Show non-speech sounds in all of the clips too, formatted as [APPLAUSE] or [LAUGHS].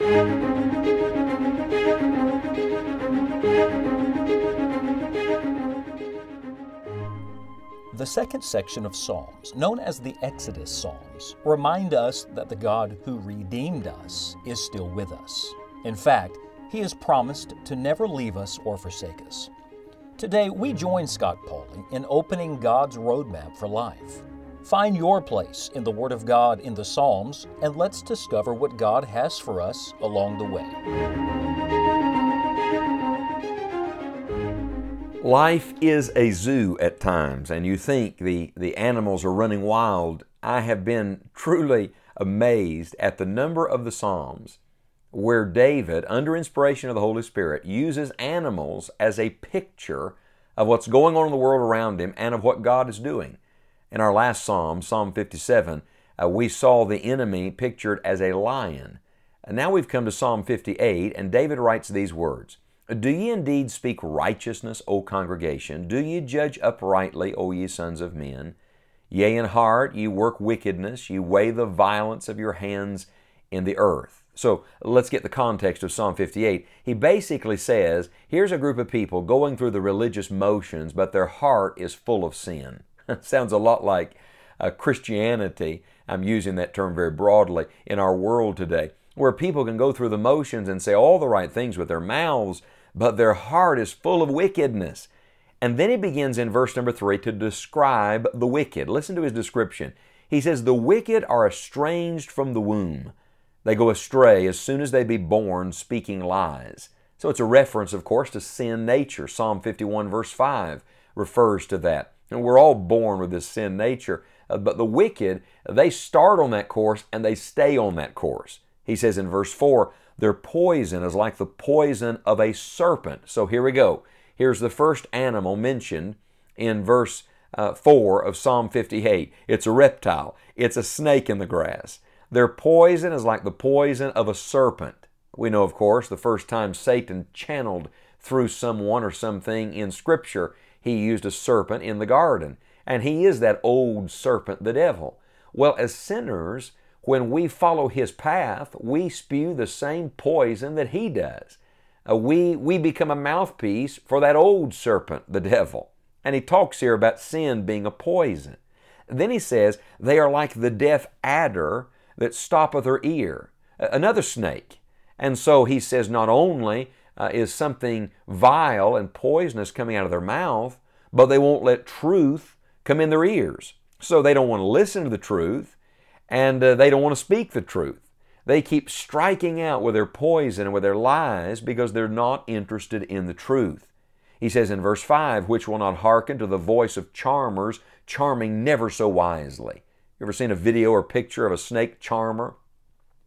The second section of Psalms, known as the Exodus Psalms, remind us that the God who redeemed us is still with us. In fact, He has promised to never leave us or forsake us. Today, we join Scott Pauley in opening God's roadmap for life. Find your place in the Word of God in the Psalms, and let's discover what God has for us along the way. Life is a zoo at times, and you think the, the animals are running wild. I have been truly amazed at the number of the Psalms where David, under inspiration of the Holy Spirit, uses animals as a picture of what's going on in the world around him and of what God is doing. In our last psalm, Psalm 57, uh, we saw the enemy pictured as a lion. And now we've come to Psalm 58, and David writes these words Do ye indeed speak righteousness, O congregation? Do ye judge uprightly, O ye sons of men? Yea, in heart ye work wickedness, ye weigh the violence of your hands in the earth. So let's get the context of Psalm 58. He basically says here's a group of people going through the religious motions, but their heart is full of sin. [LAUGHS] Sounds a lot like uh, Christianity. I'm using that term very broadly in our world today, where people can go through the motions and say all the right things with their mouths, but their heart is full of wickedness. And then he begins in verse number three to describe the wicked. Listen to his description. He says, The wicked are estranged from the womb. They go astray as soon as they be born, speaking lies. So it's a reference, of course, to sin nature. Psalm 51, verse 5 refers to that. And we're all born with this sin nature. Uh, but the wicked, they start on that course and they stay on that course. He says in verse 4, their poison is like the poison of a serpent. So here we go. Here's the first animal mentioned in verse uh, 4 of Psalm 58. It's a reptile, it's a snake in the grass. Their poison is like the poison of a serpent. We know, of course, the first time Satan channeled through someone or something in Scripture he used a serpent in the garden. And he is that old serpent, the devil. Well, as sinners, when we follow his path, we spew the same poison that he does. Uh, we, we become a mouthpiece for that old serpent, the devil. And he talks here about sin being a poison. Then he says, they are like the deaf adder that stoppeth her ear, another snake. And so he says, not only uh, is something vile and poisonous coming out of their mouth, but they won't let truth come in their ears. So they don't want to listen to the truth and uh, they don't want to speak the truth. They keep striking out with their poison and with their lies because they're not interested in the truth. He says in verse 5, which will not hearken to the voice of charmers, charming never so wisely. You ever seen a video or picture of a snake charmer?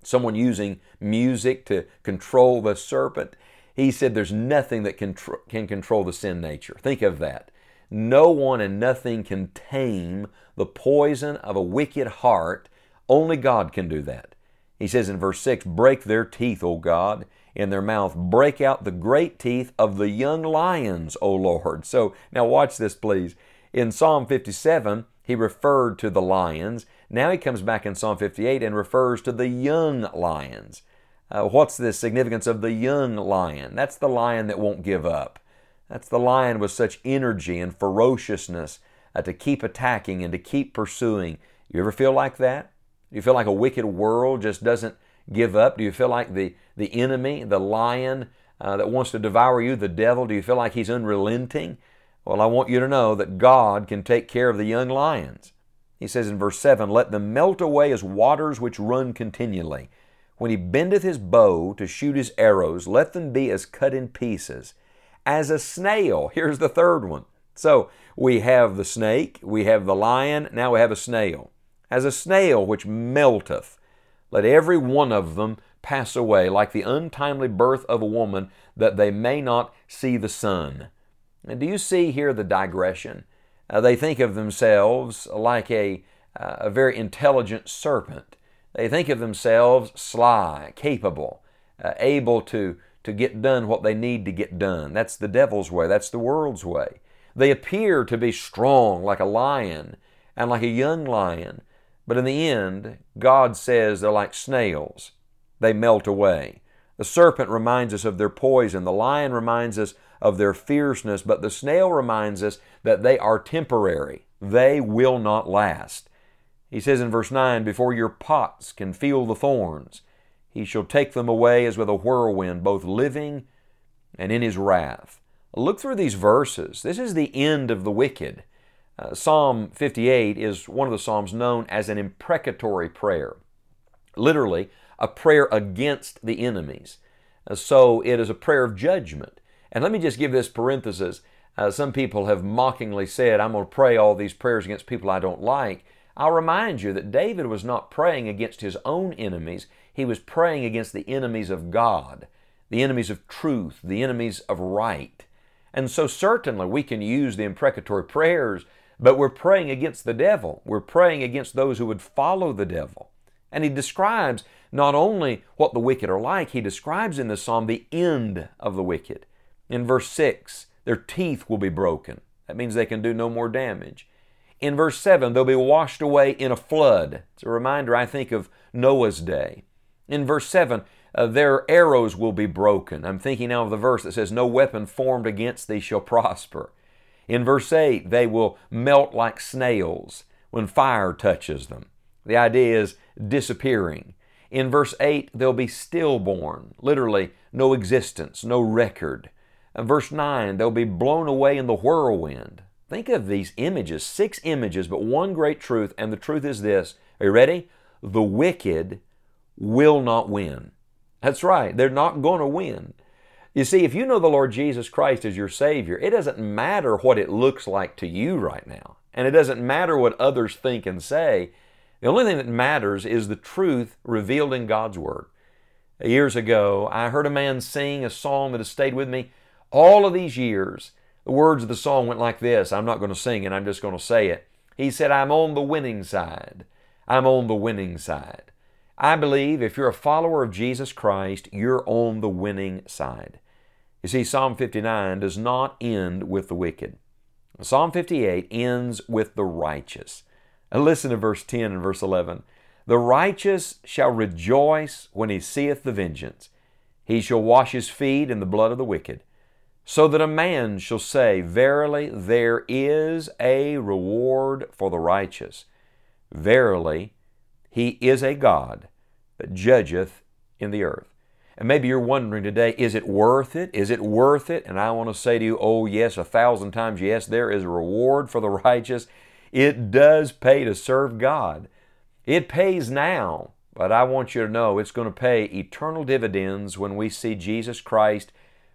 Someone using music to control the serpent? He said there's nothing that can, tr- can control the sin nature. Think of that. No one and nothing can tame the poison of a wicked heart. Only God can do that. He says in verse 6 Break their teeth, O God, in their mouth. Break out the great teeth of the young lions, O Lord. So now watch this, please. In Psalm 57, he referred to the lions. Now he comes back in Psalm 58 and refers to the young lions. Uh, what's the significance of the young lion? That's the lion that won't give up. That's the lion with such energy and ferociousness uh, to keep attacking and to keep pursuing. You ever feel like that? Do you feel like a wicked world just doesn't give up? Do you feel like the, the enemy, the lion uh, that wants to devour you, the devil, do you feel like he's unrelenting? Well, I want you to know that God can take care of the young lions. He says in verse 7 Let them melt away as waters which run continually. When he bendeth his bow to shoot his arrows, let them be as cut in pieces. As a snail. [LAUGHS] Here's the third one. So we have the snake, we have the lion, now we have a snail. As a snail which melteth, let every one of them pass away, like the untimely birth of a woman, that they may not see the sun. And do you see here the digression? Uh, they think of themselves like a, uh, a very intelligent serpent. They think of themselves sly, capable, uh, able to, to get done what they need to get done. That's the devil's way, that's the world's way. They appear to be strong like a lion and like a young lion, but in the end, God says they're like snails. They melt away. The serpent reminds us of their poison. The lion reminds us of their fierceness. But the snail reminds us that they are temporary. They will not last. He says in verse 9, Before your pots can feel the thorns, he shall take them away as with a whirlwind, both living and in his wrath. Look through these verses. This is the end of the wicked. Uh, Psalm 58 is one of the Psalms known as an imprecatory prayer. Literally, a prayer against the enemies. Uh, so it is a prayer of judgment. And let me just give this parenthesis. Uh, some people have mockingly said, I'm going to pray all these prayers against people I don't like. I'll remind you that David was not praying against his own enemies, he was praying against the enemies of God, the enemies of truth, the enemies of right. And so, certainly, we can use the imprecatory prayers, but we're praying against the devil. We're praying against those who would follow the devil. And he describes not only what the wicked are like, he describes in the psalm the end of the wicked. In verse 6, their teeth will be broken. That means they can do no more damage. In verse 7, they'll be washed away in a flood. It's a reminder, I think, of Noah's day. In verse 7, uh, their arrows will be broken. I'm thinking now of the verse that says, No weapon formed against thee shall prosper. In verse 8, they will melt like snails when fire touches them. The idea is disappearing. In verse 8, they'll be stillborn, literally, no existence, no record. In verse 9, they'll be blown away in the whirlwind. Think of these images, six images, but one great truth, and the truth is this. Are you ready? The wicked will not win. That's right, they're not going to win. You see, if you know the Lord Jesus Christ as your Savior, it doesn't matter what it looks like to you right now, and it doesn't matter what others think and say. The only thing that matters is the truth revealed in God's Word. Years ago, I heard a man sing a song that has stayed with me all of these years. The words of the song went like this I'm not going to sing it, I'm just going to say it. He said, I'm on the winning side. I'm on the winning side. I believe if you're a follower of Jesus Christ, you're on the winning side. You see, Psalm 59 does not end with the wicked. Psalm 58 ends with the righteous. And listen to verse 10 and verse 11. The righteous shall rejoice when he seeth the vengeance. He shall wash his feet in the blood of the wicked. So that a man shall say, Verily, there is a reward for the righteous. Verily, he is a God that judgeth in the earth. And maybe you're wondering today, is it worth it? Is it worth it? And I want to say to you, oh, yes, a thousand times yes, there is a reward for the [LAUGHS] righteous. It does pay to serve God. It pays now, but I want you to know it's going to pay eternal dividends when we see Jesus Christ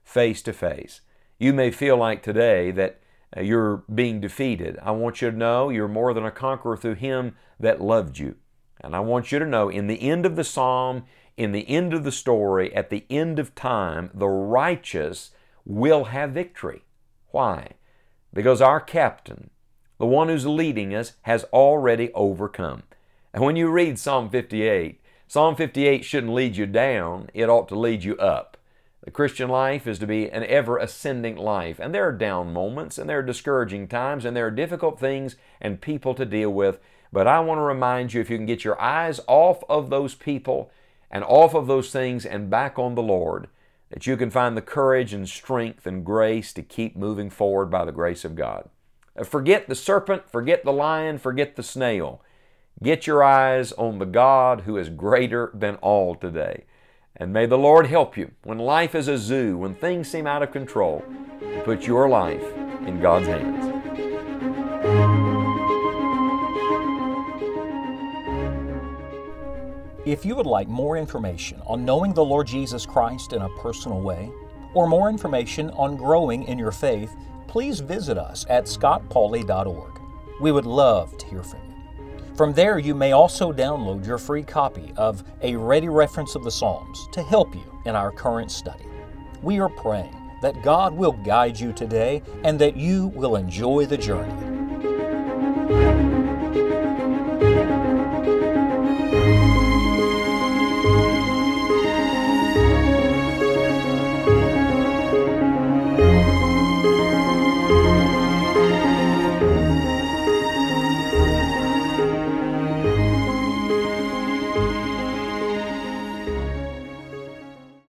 face to face. You may feel like today that uh, you're being defeated. I want you to know you're more than a conqueror through Him that loved you. And I want you to know in the end of the psalm, in the end of the story, at the end of time, the righteous will have victory. Why? Because our captain, the one who's leading us, has already overcome. And when you read Psalm 58, Psalm 58 shouldn't lead you down, it ought to lead you up. The Christian life is to be an ever ascending life, and there are down moments, and there are discouraging times, and there are difficult things and people to deal with. But I want to remind you if you can get your eyes off of those people and off of those things and back on the Lord, that you can find the courage and strength and grace to keep moving forward by the grace of God. Uh, forget the serpent, forget the lion, forget the snail. Get your eyes on the God who is greater than all today. And may the Lord help you when life is a zoo, when things seem out of control, to put your life in God's hands. If you would like more information on knowing the Lord Jesus Christ in a personal way, or more information on growing in your faith, please visit us at scottpauley.org. We would love to hear from you. From there, you may also download your free copy of A Ready Reference of the Psalms to help you in our current study. We are praying that God will guide you today and that you will enjoy the journey.